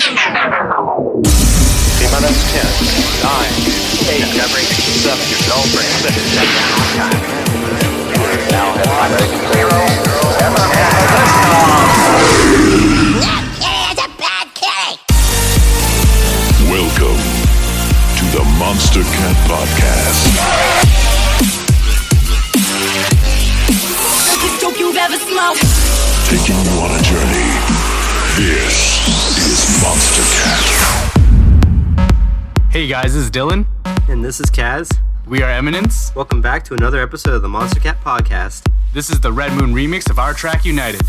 T minus 10, 9, 8, 7, don't break 6, now head on ready, 0, Welcome to the Monstercat Podcast. Biggest dope you've ever smoked. Taking you on a journey. This is Monstercat. Hey guys, this is Dylan. And this is Kaz. We are Eminence. Welcome back to another episode of the Monstercat Podcast. This is the Red Moon remix of our track United.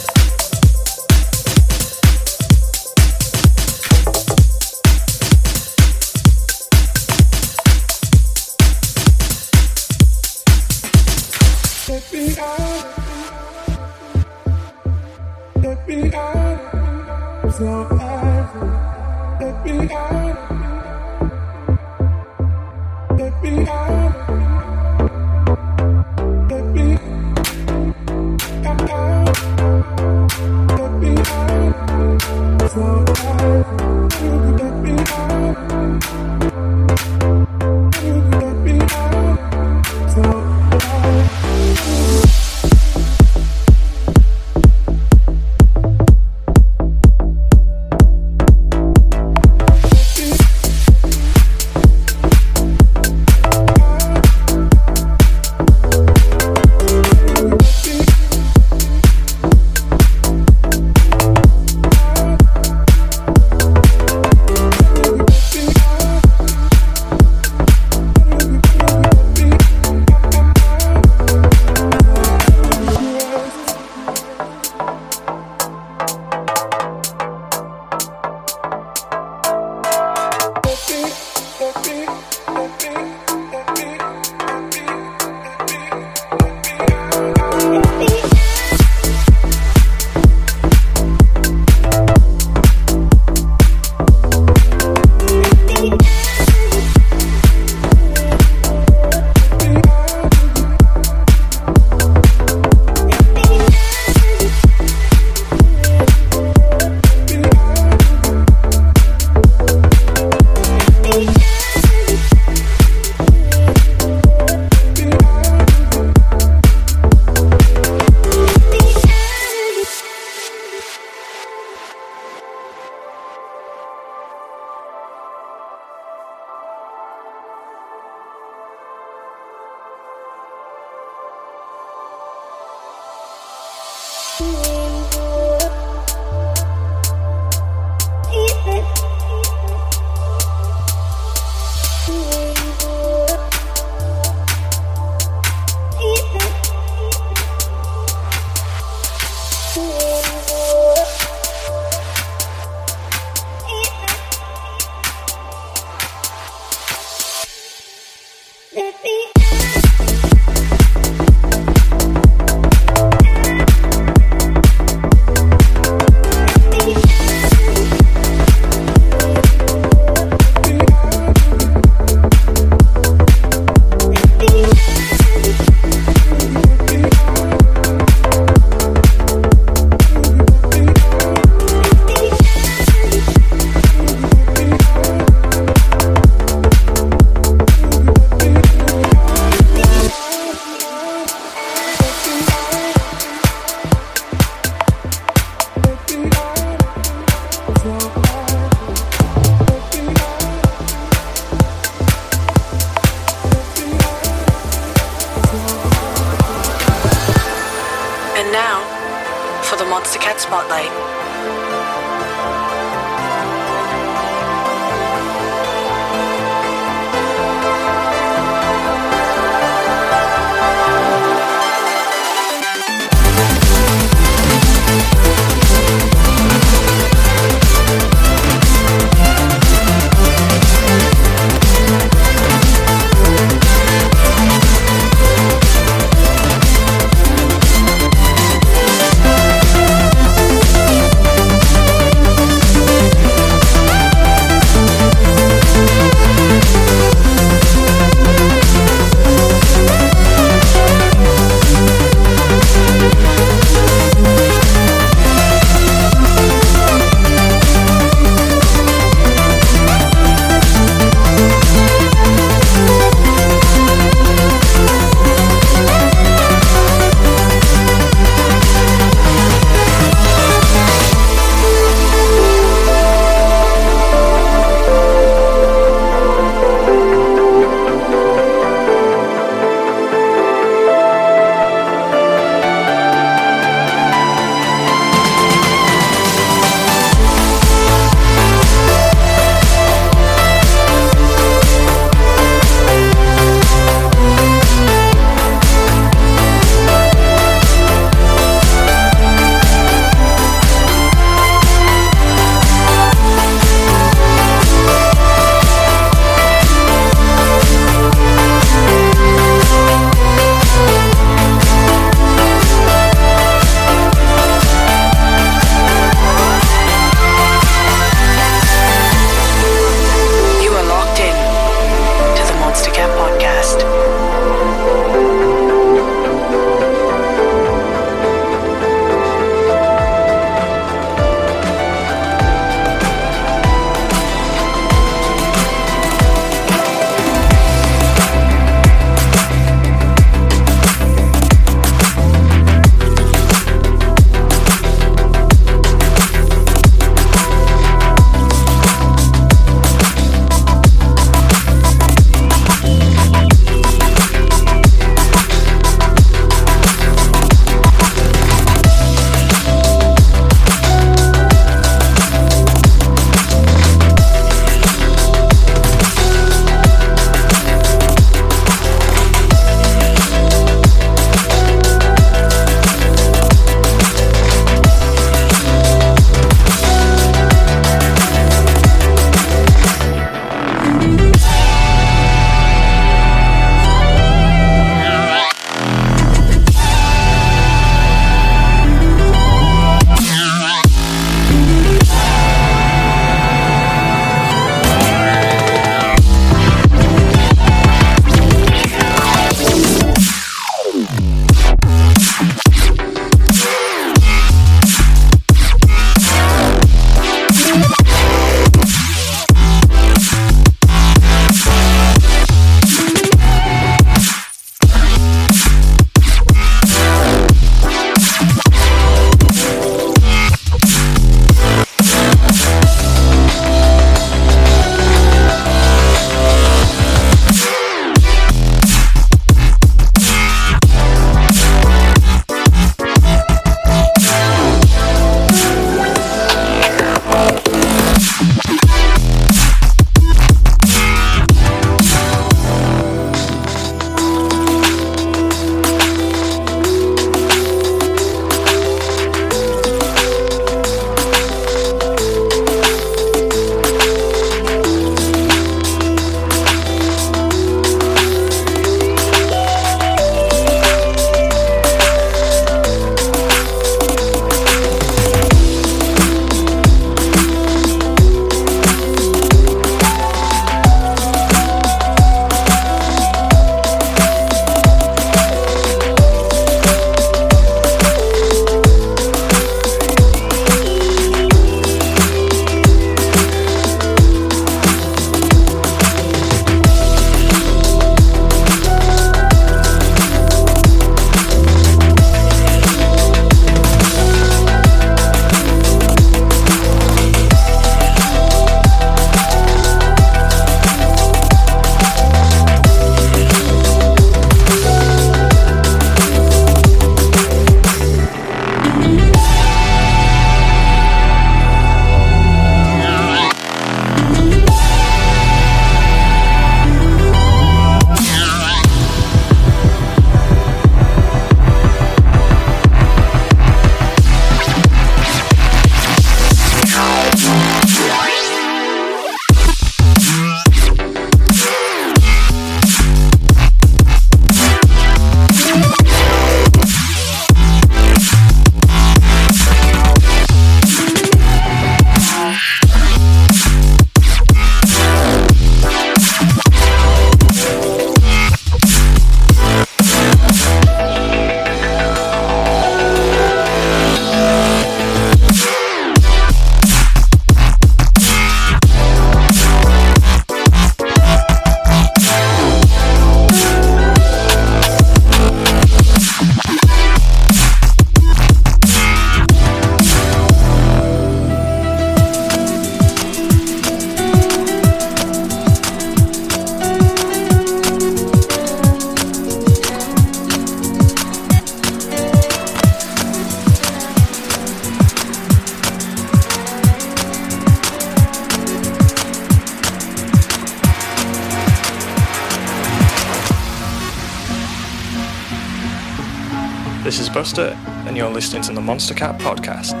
And listening to the Monstercat Podcast.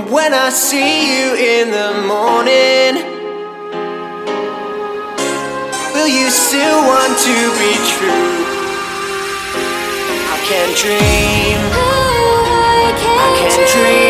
And when I see you in the morning, will you still want to be true? I can dream. Oh, I can dream.